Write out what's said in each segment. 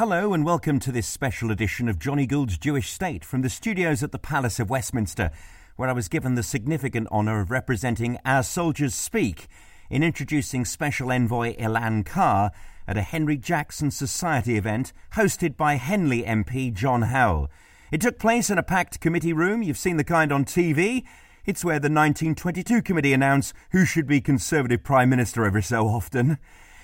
Hello and welcome to this special edition of Jonny Gould's Jewish State from the studios at the Palace of Westminster, where I was given the significant honour of representing Our Soldiers Speak in introducing Special Envoy Elan Carr at a Henry Jackson Society event hosted by Henley MP John Howell. It took place in a packed committee room. You've seen the kind on TV. It's where the 1922 committee announced who should be Conservative Prime Minister every so often.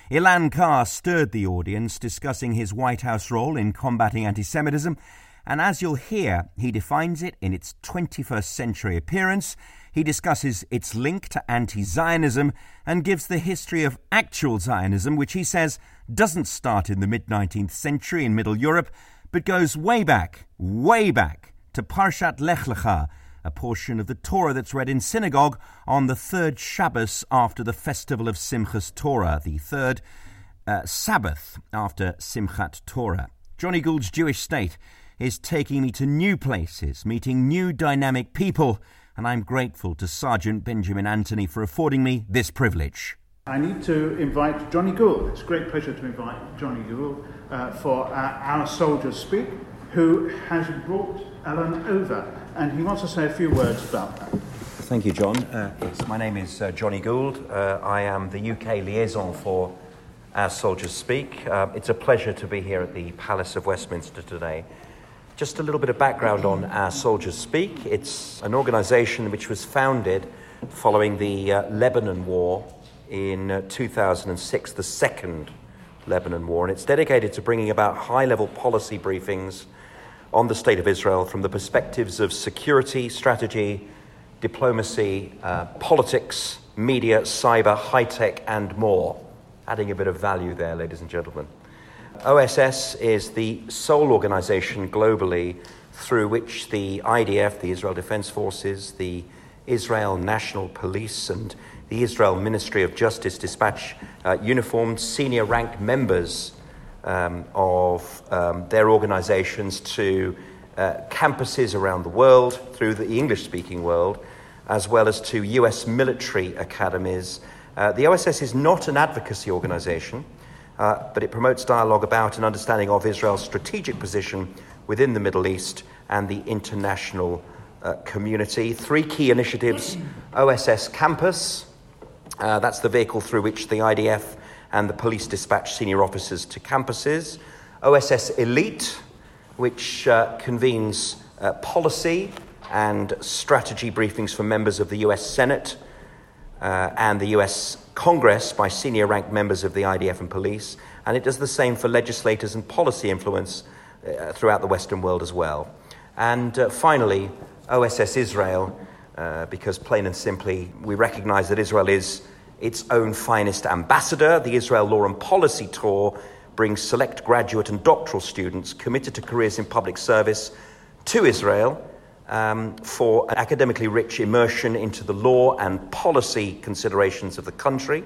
Elan Carr stirred the audience, discussing his White House role in combating anti Semitism, and as you'll hear, he defines it in its 21st century appearance. He discusses its link to anti Zionism and gives the history of actual Zionism, which he says doesn't start in the mid 19th century in Middle Europe, but goes way back, way back to Parshat Lech Lecha, a portion of the Torah that's read in synagogue on the third Shabbos after the festival of Simchas Torah, the third uh, Sabbath after Simchat Torah. Jonny Gould's Jewish State is taking me to new places, meeting new dynamic people, and I'm grateful to Sergeant Benjamin Anthony for affording me this privilege. I need to invite Jonny Gould. It's a great pleasure to invite Jonny Gould uh, for uh, Our Soldiers Speak, who has brought Elan over and he wants to say a few words about that. Thank you, John. Uh, yes, my name is uh, Jonny Gould. Uh, I am the UK liaison for Our Soldiers Speak. Uh, it's a pleasure to be here at the Palace of Westminster today. Just a little bit of background on Our Soldiers Speak. It's an organisation which was founded following the uh, Lebanon War in uh, 2006, the second Lebanon War, and it's dedicated to bringing about high level policy briefings on the State of Israel from the perspectives of security, strategy, diplomacy, uh, politics, media, cyber, high tech, and more. Adding a bit of value there, ladies and gentlemen. OSS is the sole organization globally through which the IDF, the Israel Defense Forces, the Israel National Police, and the Israel Ministry of Justice dispatch uh, uniformed senior ranked members um, of um, their organizations to uh, campuses around the world, through the English speaking world, as well as to US military academies. Uh, the OSS is not an advocacy organization, uh, but it promotes dialogue about an understanding of Israel's strategic position within the Middle East and the international uh, community. Three key initiatives OSS Campus, uh, that's the vehicle through which the IDF and the police dispatch senior officers to campuses. OSS Elite, which uh, convenes uh, policy and strategy briefings for members of the US Senate uh, and the US Congress by senior ranked members of the IDF and police. And it does the same for legislators and policy influence uh, throughout the Western world as well. And uh, finally, OSS Israel, uh, because plain and simply, we recognize that Israel is its own finest ambassador. The Israel Law and Policy Tour brings select graduate and doctoral students committed to careers in public service to Israel um, for an academically rich immersion into the law and policy considerations of the country.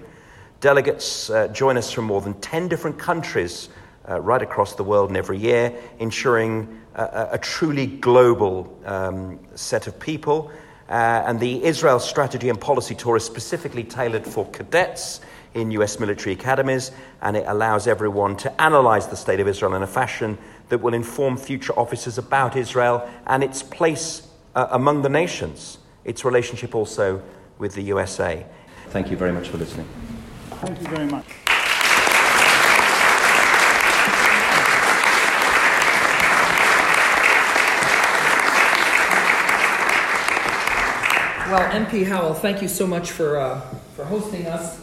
Delegates uh, join us from more than 10 different countries uh, right across the world and every year, ensuring a, a truly global um, set of people uh, and the Israel Strategy and Policy Tour is specifically tailored for cadets in US military academies, and it allows everyone to analyze the state of Israel in a fashion that will inform future officers about Israel and its place uh, among the nations, its relationship also with the USA. Thank you very much for listening. Thank you very much. Well, MP Howell, thank you so much for, uh, for hosting us.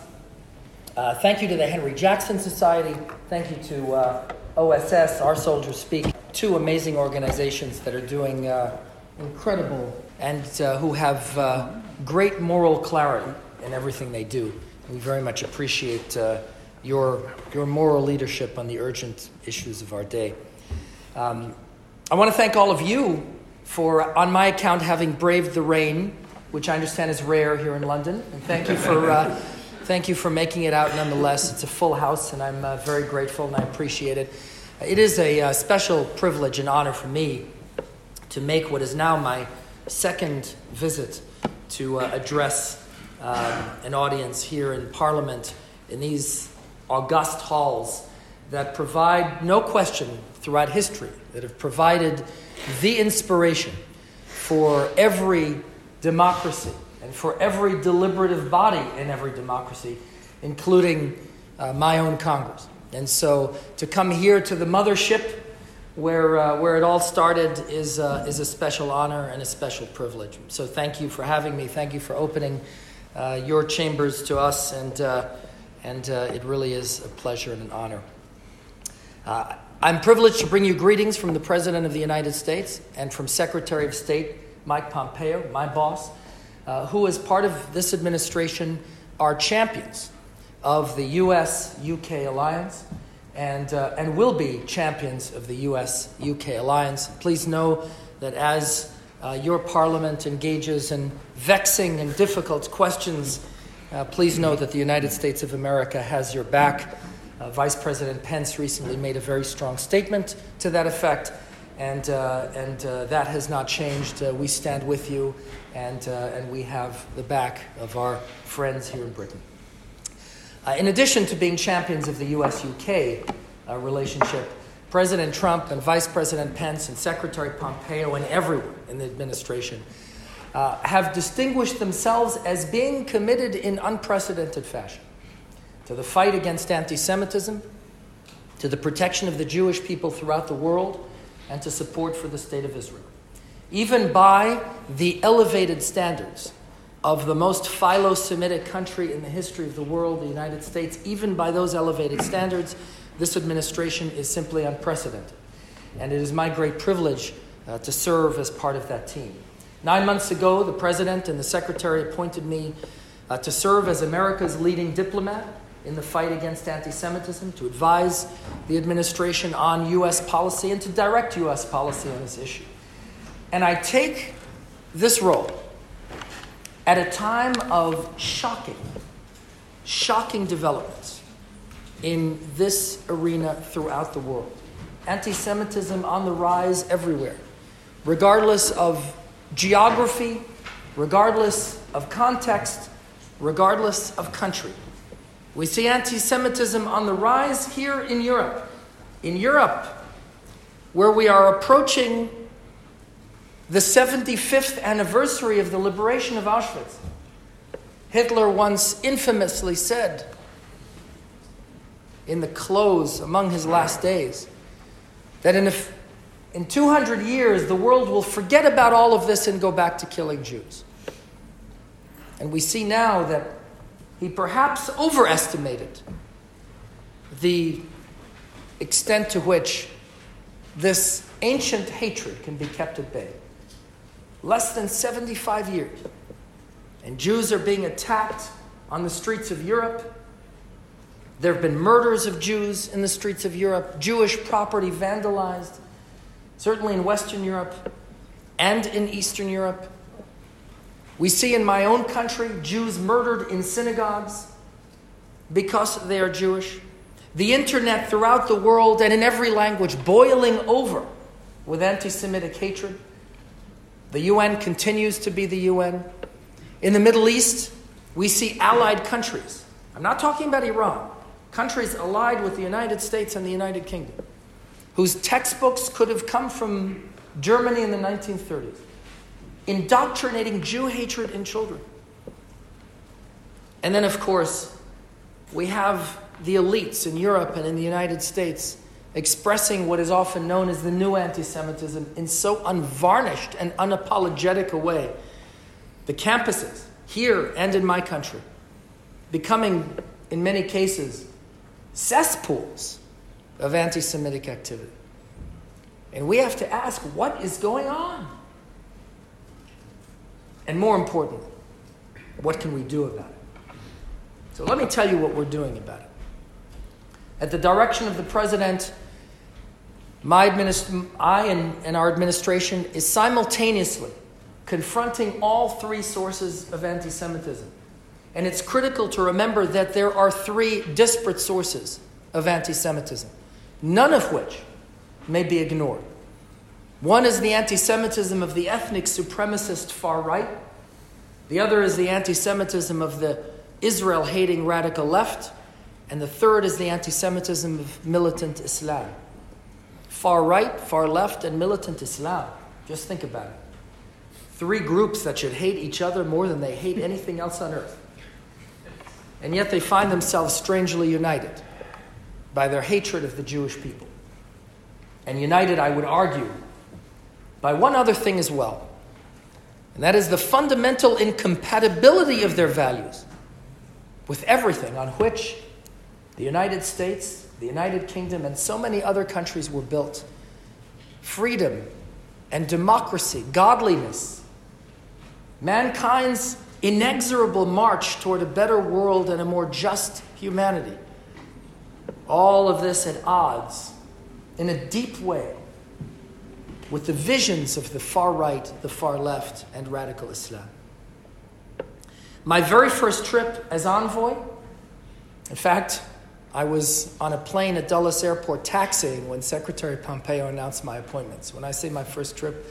Uh, thank you to the Henry Jackson Society. Thank you to uh, OSS, Our Soldiers Speak, two amazing organizations that are doing uh, incredible and uh, who have uh, great moral clarity in everything they do. We very much appreciate your, your moral leadership on the urgent issues of our day. Um, I want to thank all of you for, on my account, having braved the rain which I understand is rare here in London. And thank you for, uh, thank you for making it out nonetheless. It's a full house, and I'm uh, very grateful and I appreciate it. It is a uh, special privilege and honor for me to make what is now my second visit to uh, address um, an audience here in Parliament in these august halls. that provide, no question, throughout history, that have provided the inspiration for every democracy and for every deliberative body in every democracy, including uh, my own Congress. And so to come here to the mothership where, uh, where it all started is, uh, is a special honor and a special privilege. So thank you for having me. Thank you for opening uh, your chambers to us. And, uh, and uh, it really is a pleasure and an honor. I'm privileged to bring you greetings from the President of the United States and from Secretary of State Mike Pompeo, my boss, who, as part of this administration, are champions of the US UK alliance and, uh, and will be champions of the US UK alliance. Please know that as uh, your parliament engages in vexing and difficult questions, uh, please know that the United States of America has your back. Uh, Vice President Pence recently made a very strong statement to that effect, and, uh, and uh, that has not changed. we stand with you, and, and we have the back of our friends here in Britain. Uh, in addition to being champions of the US UK uh, relationship, President Trump and Vice President Pence and Secretary Pompeo and everyone in the administration uh, have distinguished themselves as being committed in unprecedented fashion to the fight against anti Semitism, to the protection of the Jewish people throughout the world, and to support for the State of Israel. Even by the elevated standards of the most philo Semitic country in the history of the world, the United States, even by those elevated standards, this administration is simply unprecedented. And it is my great privilege uh, to serve as part of that team. Nine months ago, the President and the Secretary appointed me uh, to serve as America's leading diplomat in the fight against anti Semitism, to advise the administration on U.S. policy, and to direct U.S. policy on this issue. And I take this role at a time of shocking, shocking developments in this arena throughout the world. Anti Semitism on the rise everywhere, regardless of geography, regardless of context, regardless of country. We see anti Semitism on the rise here in Europe. In Europe, where we are approaching the 75th anniversary of the liberation of Auschwitz. Hitler once infamously said in the close among his last days that in, in 200 years the world will forget about all of this and go back to killing Jews. And we see now that he perhaps overestimated the extent to which this ancient hatred can be kept at bay less than 75 years. And Jews are being attacked on the streets of Europe. There have been murders of Jews in the streets of Europe, Jewish property vandalized, certainly in Western Europe and in Eastern Europe. We see in my own country Jews murdered in synagogues because they are Jewish. The internet throughout the world and in every language boiling over with anti Semitic hatred. The UN continues to be the UN. In the Middle East, we see allied countries. I'm not talking about Iran, countries allied with the United States and the United Kingdom, whose textbooks could have come from Germany in the 1930s, indoctrinating Jew hatred in children. And then, of course, we have the elites in Europe and in the United States expressing what is often known as the new anti Semitism in so unvarnished and unapologetic a way. The campuses, here and in my country, becoming, in many cases, cesspools of anti Semitic activity. And we have to ask what is going on? And more importantly, what can we do about it? So let me tell you what we're doing about it. At the direction of the president, my administ- I and, and our administration is simultaneously confronting all three sources of anti Semitism. And it's critical to remember that there are three disparate sources of anti Semitism, none of which may be ignored. One is the anti Semitism of the ethnic supremacist far right, the other is the anti Semitism of the Israel hating radical left, And the third is the anti Semitism of militant Islam. Far right, far left, and militant Islam. Just think about it. Three groups that should hate each other more than they hate anything else on earth. And yet they find themselves strangely united by their hatred of the Jewish people. And united, I would argue, by one other thing as well. And that is the fundamental incompatibility of their values with everything on which the United States, the United Kingdom, and so many other countries were built. Freedom and democracy, godliness, mankind's inexorable march toward a better world and a more just humanity. All of this at odds in a deep way with the visions of the far right, the far left, and radical Islam. My very first trip as envoy, in fact, I was on a plane at Dulles Airport taxiing when Secretary Pompeo announced my appointments. When I say my first trip,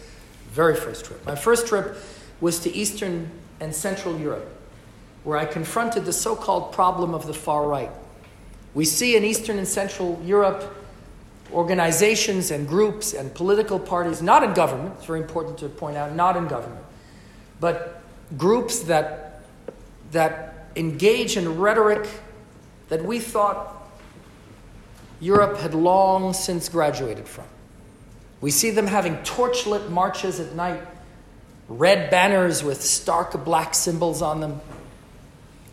very first trip. My first trip was to Eastern and Central Europe, where I confronted the so called problem of the far right. We see in Eastern and Central Europe organizations and groups and political parties, not in government, it's very important to point out, not in government, but groups that, that engage in rhetoric that we thought Europe had long since graduated from. We see them having torchlit marches at night, red banners with stark black symbols on them,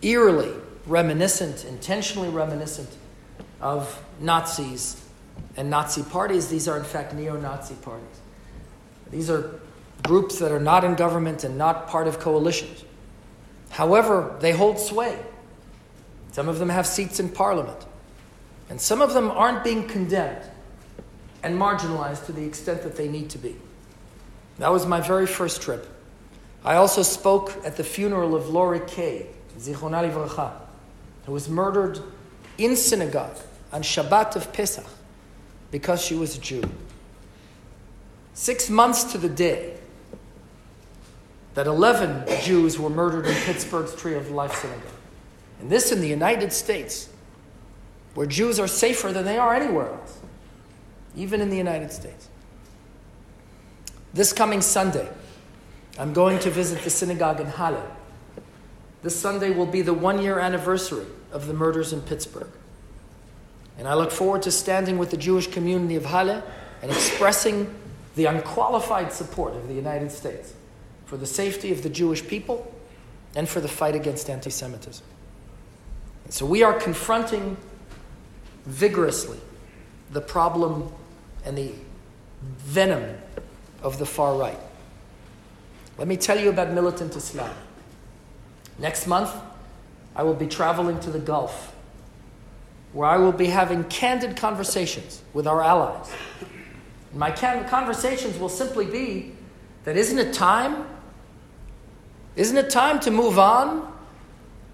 eerily reminiscent, intentionally reminiscent of Nazis and Nazi parties. These are, in fact, neo Nazi parties. These are groups that are not in government and not part of coalitions. However, they hold sway. Some of them have seats in parliament. And some of them aren't being condemned and marginalized to the extent that they need to be. That was my very first trip. I also spoke at the funeral of Lori Kaye, Zichronah Livracha, who was murdered in synagogue on Shabbat of Pesach because she was a Jew. Six months to the day that 11 Jews were murdered in Pittsburgh's Tree of Life Synagogue. And this in the United States, where Jews are safer than they are anywhere else, even in the United States. This coming Sunday, I'm going to visit the synagogue in Halle. This Sunday will be the one year anniversary of the murders in Pittsburgh. And I look forward to standing with the Jewish community of Halle and expressing the unqualified support of the United States for the safety of the Jewish people and for the fight against anti Semitism. So we are confronting vigorously the problem and the venom of the far right. Let me tell you about militant Islam. Next month, I will be traveling to the Gulf, where I will be having candid conversations with our allies. My conversations will simply be that isn't it time? Isn't it time to move on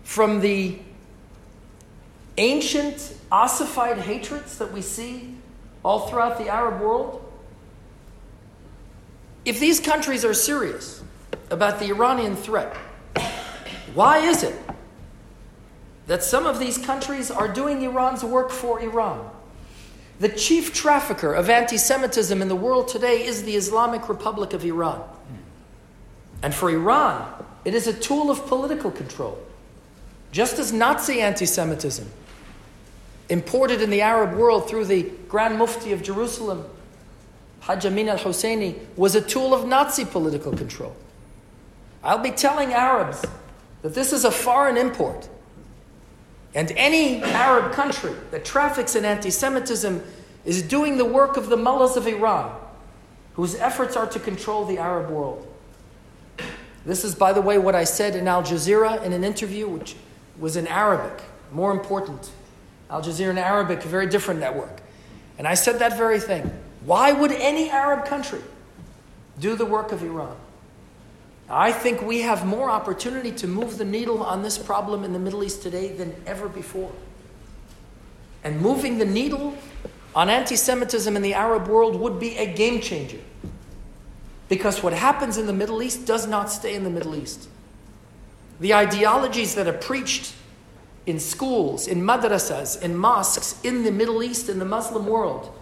from the ancient ossified hatreds that we see all throughout the Arab world? If these countries are serious about the Iranian threat, why is it that some of these countries are doing Iran's work for Iran? The chief trafficker of anti Semitism in the world today is the Islamic Republic of Iran. And for Iran, it is a tool of political control. Just as Nazi anti Semitism imported in the Arab world through the Grand Mufti of Jerusalem, Hajj Amin al Husseini, was a tool of Nazi political control. I'll be telling Arabs that this is a foreign import. And any Arab country that traffics in anti Semitism is doing the work of the mullahs of Iran, whose efforts are to control the Arab world. This is, by the way, what I said in Al Jazeera in an interview, which was in Arabic, more important Al Jazeera in Arabic, a very different network. And I said that very thing. Why would any Arab country do the work of Iran? I think we have more opportunity to move the needle on this problem in the Middle East today than ever before. And moving the needle on anti Semitism in the Arab world would be a game changer. Because what happens in the Middle East does not stay in the Middle East. The ideologies that are preached in schools, in madrasas, in mosques, in the Middle East, in the Muslim world,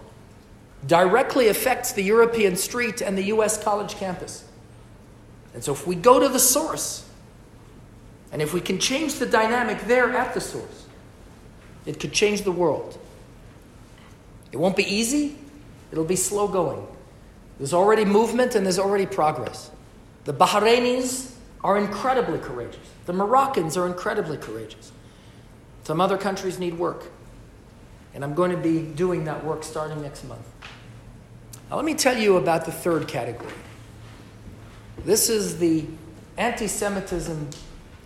directly affects the European street and the US college campus. And so if we go to the source, and if we can change the dynamic there at the source, it could change the world. It won't be easy, it'll be slow going. There's already movement and there's already progress. The Bahrainis are incredibly courageous. The Moroccans are incredibly courageous. Some other countries need work. And I'm going to be doing that work starting next month. Now, let me tell you about the third category. This is the anti Semitism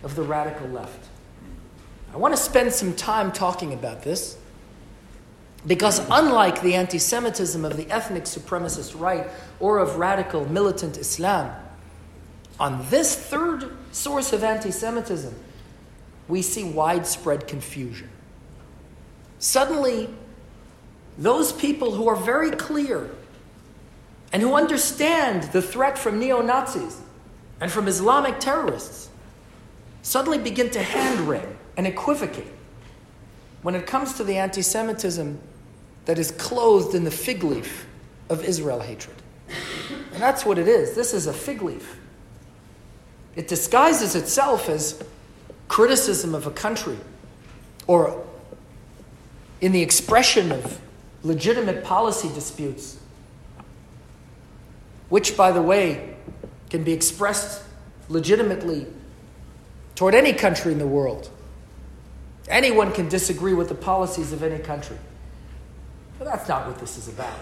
of the radical left. I want to spend some time talking about this because, unlike the anti Semitism of the ethnic supremacist right or of radical militant Islam, on this third source of anti Semitism, we see widespread confusion. Suddenly, those people who are very clear and who understand the threat from neo Nazis and from Islamic terrorists suddenly begin to hand wring and equivocate when it comes to the anti Semitism that is clothed in the fig leaf of Israel hatred. And that's what it is. This is a fig leaf. It disguises itself as criticism of a country or in the expression of legitimate policy disputes, which, by the way, can be expressed legitimately toward any country in the world. Anyone can disagree with the policies of any country. But that's not what this is about.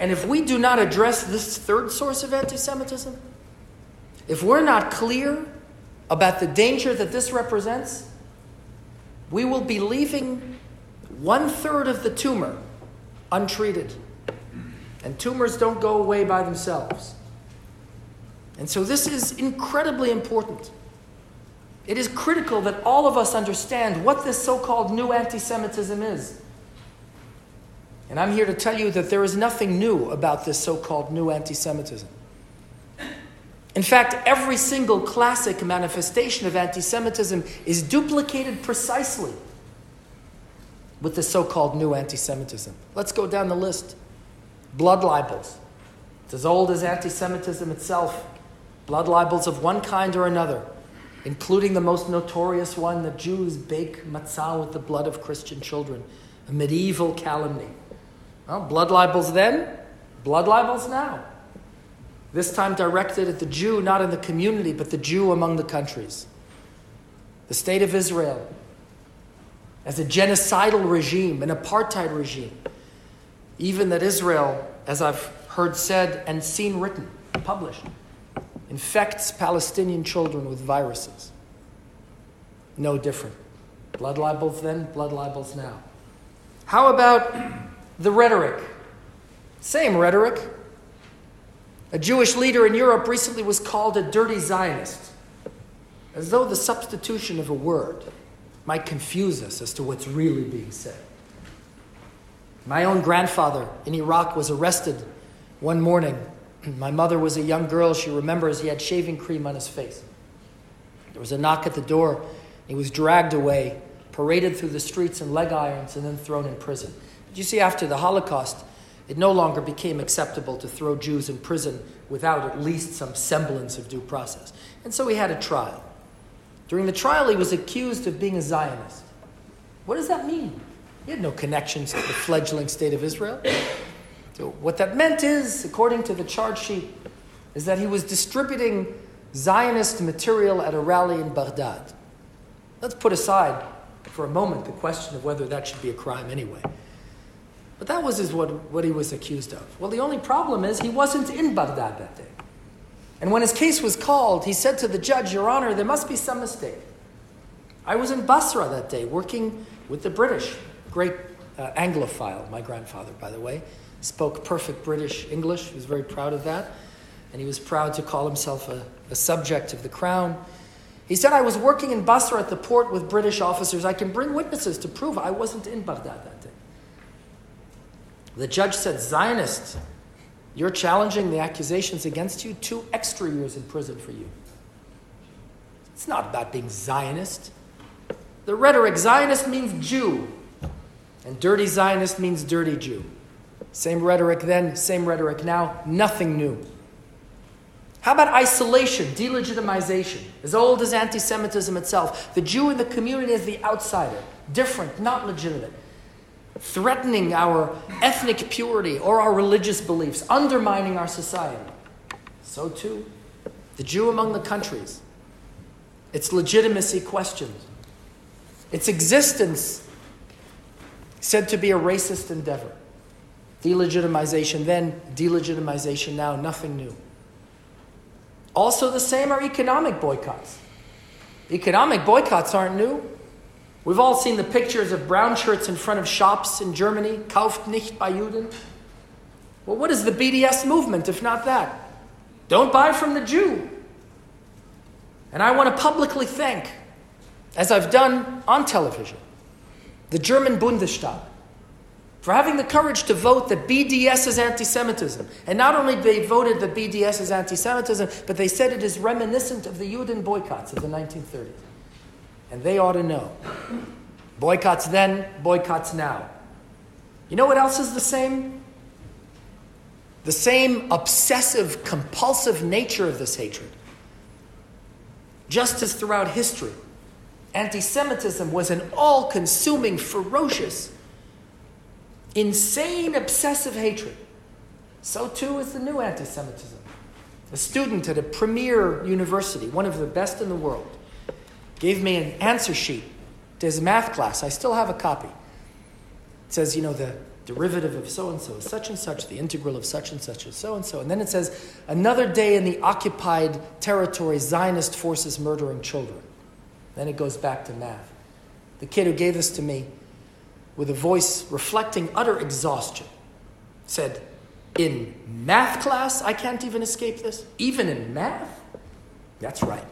And if we do not address this third source of anti Semitism, if we're not clear about the danger that this represents, we will be leaving one third of the tumor untreated. And tumors don't go away by themselves. And so this is incredibly important. It is critical that all of us understand what this so called new anti Semitism is. And I'm here to tell you that there is nothing new about this so called new anti Semitism. In fact, every single classic manifestation of anti Semitism is duplicated precisely with the so called new anti Semitism. Let's go down the list. Blood libels. It's as old as anti Semitism itself. Blood libels of one kind or another, including the most notorious one that Jews bake matzah with the blood of Christian children, a medieval calumny. Well, blood libels then, blood libels now. This time directed at the Jew, not in the community, but the Jew among the countries. The state of Israel as a genocidal regime, an apartheid regime. Even that Israel, as I've heard said and seen written, published, infects Palestinian children with viruses. No different. Blood libels then, blood libels now. How about the rhetoric? Same rhetoric. A Jewish leader in Europe recently was called a dirty Zionist, as though the substitution of a word might confuse us as to what's really being said. My own grandfather in Iraq was arrested one morning. My mother was a young girl. She remembers he had shaving cream on his face. There was a knock at the door. He was dragged away, paraded through the streets in leg irons, and then thrown in prison. But you see, after the Holocaust, it no longer became acceptable to throw Jews in prison without at least some semblance of due process. And so he had a trial. During the trial, he was accused of being a Zionist. What does that mean? He had no connections to the fledgling state of Israel. So, what that meant is, according to the charge sheet, is that he was distributing Zionist material at a rally in Baghdad. Let's put aside for a moment the question of whether that should be a crime anyway. But that was his, what, what he was accused of. Well, the only problem is he wasn't in Baghdad that day. And when his case was called, he said to the judge, Your Honor, there must be some mistake. I was in Basra that day working with the British. Great uh, Anglophile, my grandfather, by the way. Spoke perfect British English. He was very proud of that. And he was proud to call himself a, a subject of the crown. He said, I was working in Basra at the port with British officers. I can bring witnesses to prove I wasn't in Baghdad that day. The judge said, Zionist, you're challenging the accusations against you, two extra years in prison for you. It's not about being Zionist. The rhetoric Zionist means Jew, and dirty Zionist means dirty Jew. Same rhetoric then, same rhetoric now, nothing new. How about isolation, delegitimization? As old as anti Semitism itself. The Jew in the community is the outsider, different, not legitimate, threatening our ethnic purity or our religious beliefs, undermining our society. So too, the Jew among the countries, its legitimacy questioned, its existence said to be a racist endeavor. Delegitimization then, delegitimization now, nothing new. Also, the same are economic boycotts. Economic boycotts aren't new. We've all seen the pictures of brown shirts in front of shops in Germany, kauft nicht bei Juden. Well, what is the BDS movement if not that? Don't buy from the Jew. And I want to publicly thank, as I've done on television, the German Bundestag for having the courage to vote that BDS is anti Semitism. And not only they voted that BDS is anti Semitism, but they said it is reminiscent of the Juden boycotts of the 1930s. And they ought to know. Boycotts then, boycotts now. You know what else is the same? The same obsessive, compulsive nature of this hatred. Just as throughout history, anti Semitism was an all consuming, ferocious, insane, obsessive hatred. So too is the new anti Semitism. A student at a premier university, one of the best in the world, gave me an answer sheet to his math class. I still have a copy. It says, you know, the derivative of so and so is such and such, the integral of such and such is so and so. And then it says, another day in the occupied territory, Zionist forces murdering children. Then it goes back to math. The kid who gave this to me, with a voice reflecting utter exhaustion, said, In math class, I can't even escape this? Even in math? That's right.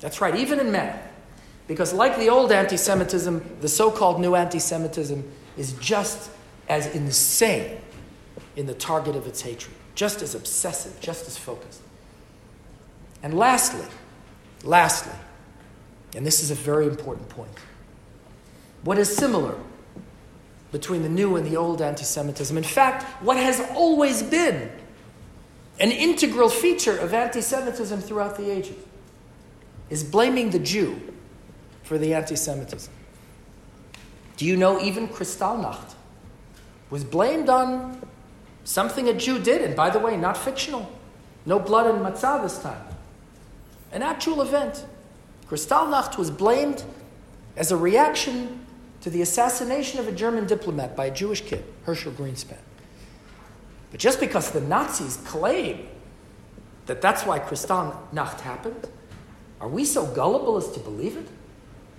That's right, even in math. Because, like the old anti Semitism, the so called new anti Semitism is just as insane in the target of its hatred, just as obsessive, just as focused. And lastly, lastly, and this is a very important point, what is similar between the new and the old anti Semitism? In fact, what has always been an integral feature of anti Semitism throughout the ages is blaming the Jew for the anti Semitism. Do you know even Kristallnacht was blamed on something a Jew did, and by the way, not fictional. No blood and matzah this time. An actual event. Kristallnacht was blamed as a reaction to the assassination of a German diplomat by a Jewish kid, Herschel Grynszpan. But just because the Nazis claim that that's why Kristallnacht happened, are we so gullible as to believe it?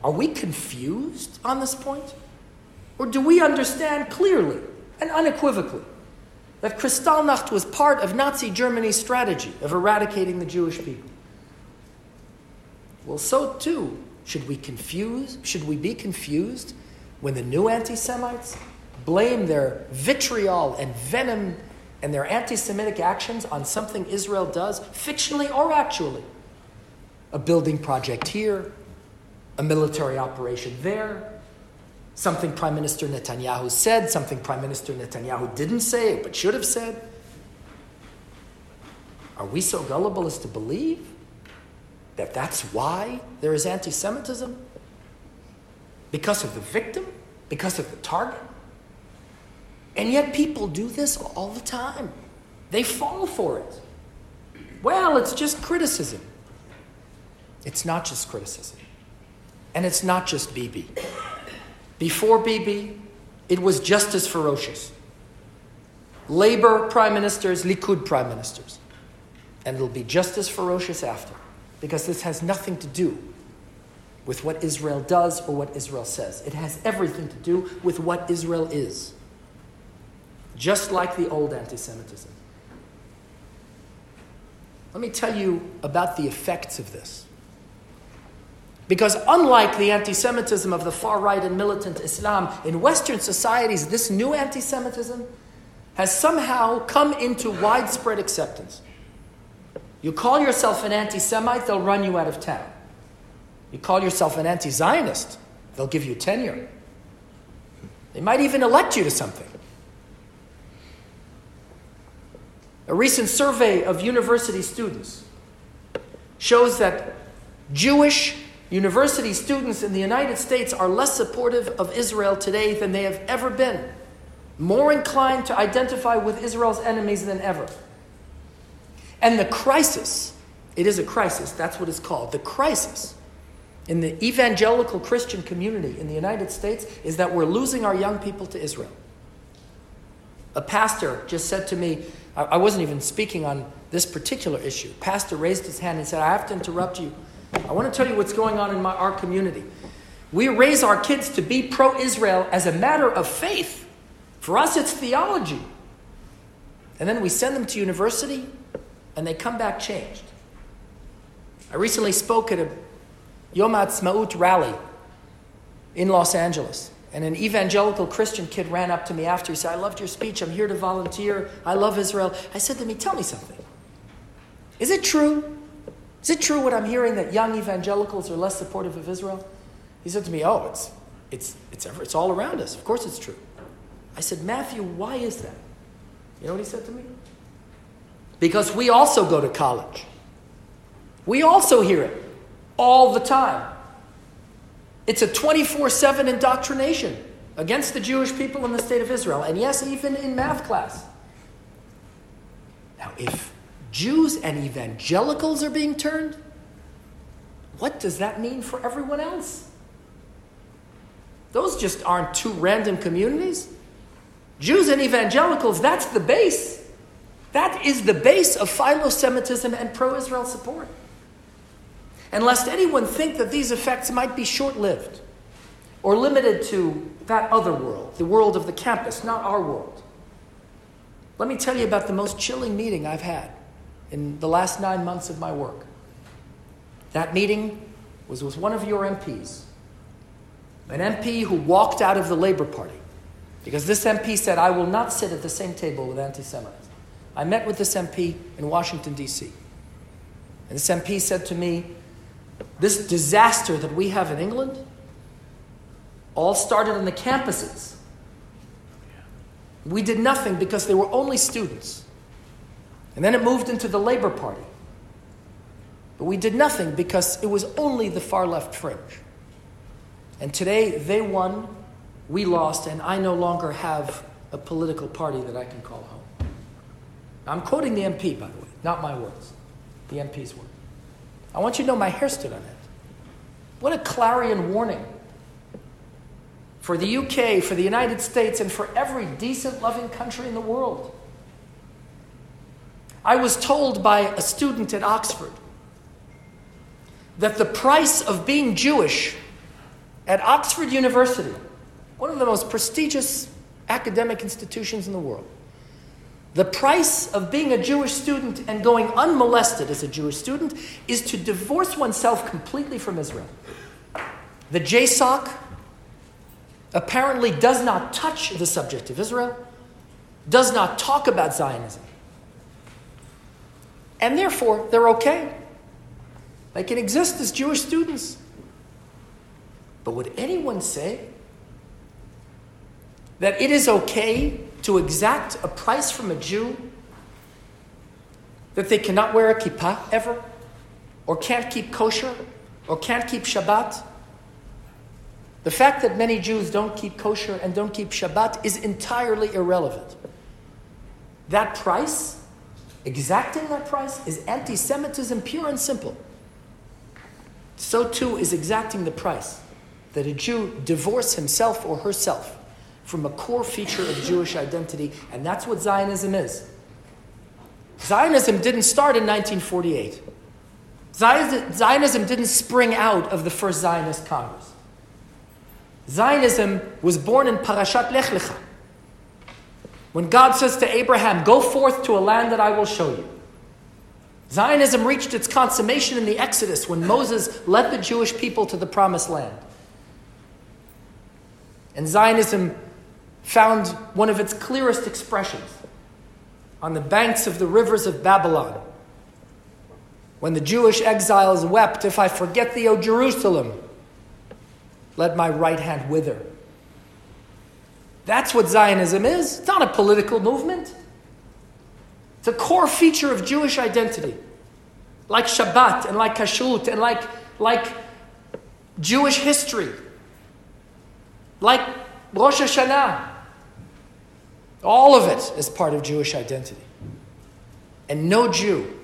Are we confused on this point? Or do we understand clearly and unequivocally that Kristallnacht was part of Nazi Germany's strategy of eradicating the Jewish people. Well, so too should we confuse, should we be confused when the new anti Semites blame their vitriol and venom and their anti Semitic actions on something Israel does, fictionally or actually? A building project here, a military operation there, something Prime Minister Netanyahu said, something Prime Minister Netanyahu didn't say but should have said? Are we so gullible as to believe that that's why there is anti Semitism? Because of the victim? Because of the target? And yet people do this all the time. They fall for it. Well, it's just criticism. It's not just criticism. And it's not just Bibi. Before Bibi, it was just as ferocious. Labour prime ministers, Likud prime ministers. And it'll be just as ferocious after, because this has nothing to do with what Israel does or what Israel says. It has everything to do with what Israel is. Just like the old anti Semitism. Let me tell you about the effects of this. Because unlike the anti Semitism of the far right and militant Islam, in Western societies, this new anti Semitism has somehow come into widespread acceptance. You call yourself an anti Semite, they'll run you out of town. You call yourself an anti Zionist, They'll give you tenure. They might even elect you to something. A recent survey of university students shows that Jewish university students in the United States are less supportive of Israel today than they have ever been, more inclined to identify with Israel's enemies than ever. And the crisis, it is a crisis, that's what it's called. The crisis in the evangelical Christian community in the United States is that we're losing our young people to Israel. A pastor just said to me, I wasn't even speaking on this particular issue. Pastor raised his hand and said, I have to interrupt you. I want to tell you what's going on in my, our community. We raise our kids to be pro Israel as a matter of faith. For us, it's theology. And then we send them to university and they come back changed. I recently spoke at a Yom Ha'atzmaut rally in Los Angeles. And an evangelical Christian kid ran up to me after. He said, I loved your speech. I'm here to volunteer. I love Israel. I said to him, Tell me something. Is it true? Is it true what I'm hearing that young evangelicals are less supportive of Israel? He said to me, Oh, it's, it's, it's, ever, it's all around us. Of course it's true. I said, Matthew, why is that? You know what he said to me? Because we also go to college. We also hear it all the time. It's a 24 7 indoctrination against the Jewish people in the state of Israel, and yes, even in math class. Now, if Jews and evangelicals are being turned, what does that mean for everyone else? Those just aren't two random communities. Jews and evangelicals, that's the base. That is the base of philo Semitism and pro Israel support and lest anyone think that these effects might be short lived or limited to that other world, the world of the campus, not our world. Let me tell you about the most chilling meeting I've had in the last nine months of my work. That meeting was with one of your MPs, an MP who walked out of the Labor Party because this MP said, I will not sit at the same table with anti Semites. I met with this MP in Washington, D.C. And this MP said to me, this disaster that we have in England all started on the campuses. We did nothing because they were only students. And then it moved into the Labor Party. But we did nothing because it was only the far left fringe. And today they won, we lost, and I no longer have a political party that I can call home. I'm quoting the MP, by the way, not my words, the MP's words. I want you to know my hair stood on end. What a clarion warning for the UK, for the United States, and for every decent, loving country in the world. I was told by a student at Oxford that the price of being Jewish at Oxford University, one of the most prestigious academic institutions in the world, the price of being a Jewish student and going unmolested as a Jewish student is to divorce oneself completely from Israel. The JSOC apparently does not touch the subject of Israel, does not talk about Zionism. And therefore, they're okay. They can exist as Jewish students. But would anyone say that it is okay to exact a price from a Jew that they cannot wear a kippah ever, or can't keep kosher, or can't keep Shabbat. The fact that many Jews don't keep kosher and don't keep Shabbat is entirely irrelevant. That price, exacting that price, is anti Semitism pure and simple. So too is exacting the price that a Jew divorce himself or herself from a core feature of Jewish identity, and that's what Zionism is. Zionism didn't start in 1948. Zionism didn't spring out of the first Zionist Congress. Zionism was born in Parashat Lech Lecha. When God says to Abraham, Go forth to a land that I will show you. Zionism reached its consummation in the Exodus when Moses led the Jewish people to the promised land. And Zionism found one of its clearest expressions on the banks of the rivers of Babylon. When the Jewish exiles wept, If I forget thee, O Jerusalem, let my right hand wither. That's what Zionism is. It's not a political movement. It's a core feature of Jewish identity. Like Shabbat and like Kashrut and like, like Jewish history. Like Rosh Hashanah. All of it is part of Jewish identity. And no Jew,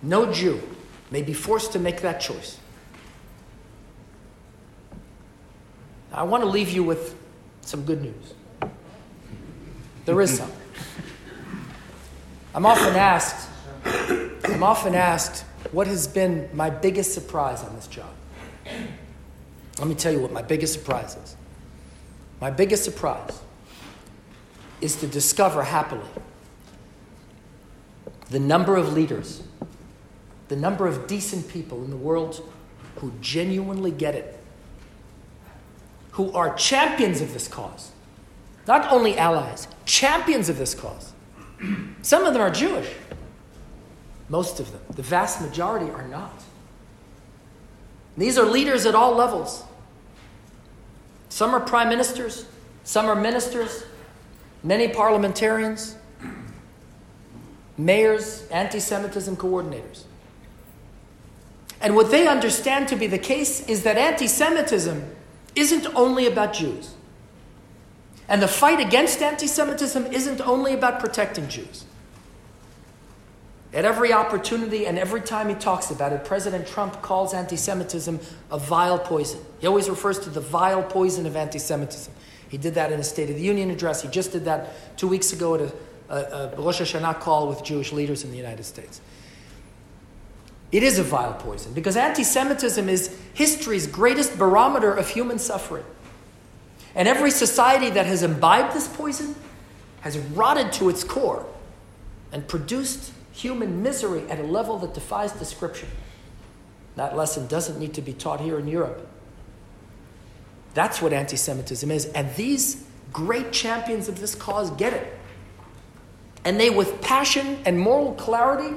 no Jew may be forced to make that choice. I want to leave you with some good news. There is some. I'm often asked, I'm often asked, what has been my biggest surprise on this job? Let me tell you what my biggest surprise is. My biggest surprise is to discover happily the number of leaders, the number of decent people in the world who genuinely get it, who are champions of this cause. Not only allies, champions of this cause. Some of them are Jewish. Most of them. The vast majority are not. These are leaders at all levels. Some are prime ministers, some are ministers, many parliamentarians, mayors, anti Semitism coordinators. And what they understand to be the case is that anti Semitism isn't only about Jews. And the fight against anti Semitism isn't only about protecting Jews. At every opportunity and every time he talks about it, President Trump calls anti Semitism a vile poison. He always refers to the vile poison of anti Semitism. He did that in a State of the Union address. He just did that two weeks ago at a, a, a Rosh Hashanah call with Jewish leaders in the United States. It is a vile poison because anti Semitism is history's greatest barometer of human suffering. And every society that has imbibed this poison has rotted to its core and produced human misery at a level that defies description. That lesson doesn't need to be taught here in Europe. That's what anti Semitism is. And these great champions of this cause get it. And they, with passion and moral clarity,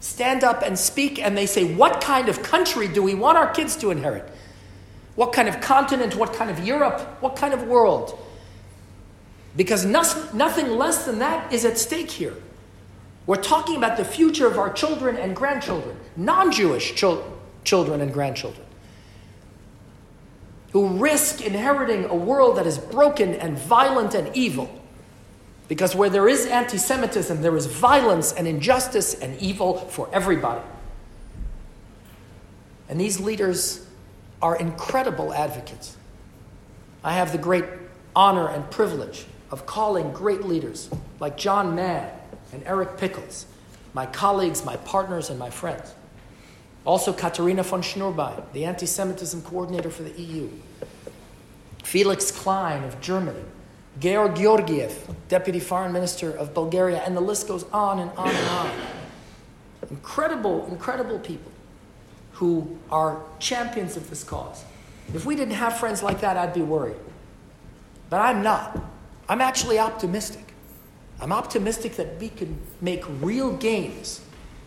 stand up and speak and they say, What kind of country do we want our kids to inherit? What kind of continent? What kind of Europe? What kind of world? Because nothing less than that is at stake here. We're talking about the future of our children and grandchildren, non Jewish chil- children and grandchildren, who risk inheriting a world that is broken and violent and evil. Because where there is anti Semitism, there is violence and injustice and evil for everybody. And these leaders are incredible advocates. I have the great honor and privilege of calling great leaders like John Mann and Eric Pickles, my colleagues, my partners, and my friends. Also, Katharina von Schnurbein, the anti Semitism coordinator for the EU. Felix Klein of Germany. Georg Georgiev, deputy foreign minister of Bulgaria, and the list goes on and on and on. Incredible, incredible people who are champions of this cause. If we didn't have friends like that, I'd be worried. But I'm not. I'm actually optimistic. I'm optimistic that we can make real gains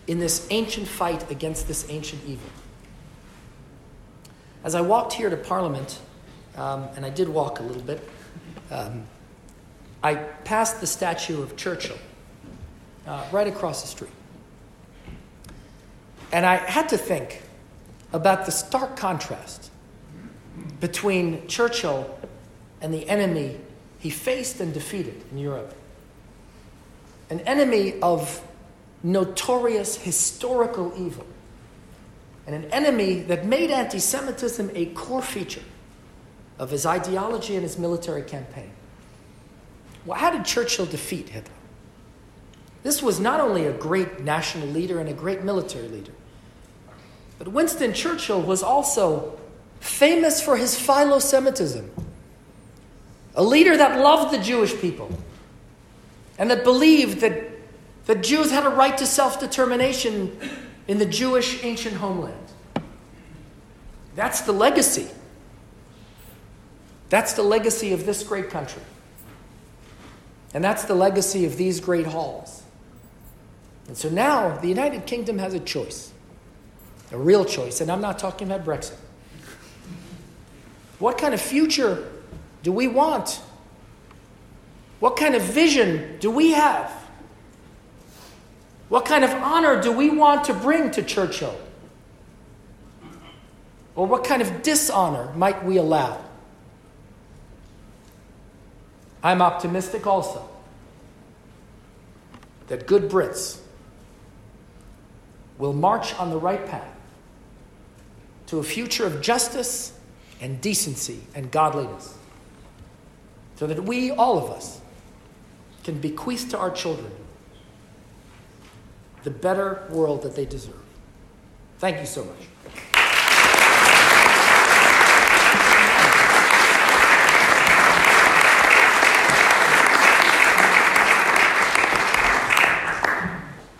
in this ancient fight against this ancient evil. As I walked here to Parliament, um, and I did walk a little bit, um, I passed the statue of Churchill uh, right across the street. And I had to think about the stark contrast between Churchill and the enemy he faced and defeated in Europe. An enemy of notorious historical evil, and an enemy that made anti Semitism a core feature of his ideology and his military campaign. Well, how did Churchill defeat Hitler? This was not only a great national leader and a great military leader, but Winston Churchill was also famous for his philo Semitism, a leader that loved the Jewish people and that believed that, that Jews had a right to self determination in the Jewish ancient homeland. That's the legacy. That's the legacy of this great country. And that's the legacy of these great halls. And so now the United Kingdom has a choice a real choice. And I'm not talking about Brexit. What kind of future do we want? What kind of vision do we have? What kind of honor do we want to bring to Churchill? Or what kind of dishonor might we allow? I'm optimistic also that good Brits will march on the right path to a future of justice and decency and godliness so that we, all of us, can bequeath to our children the better world that they deserve. Thank you so much.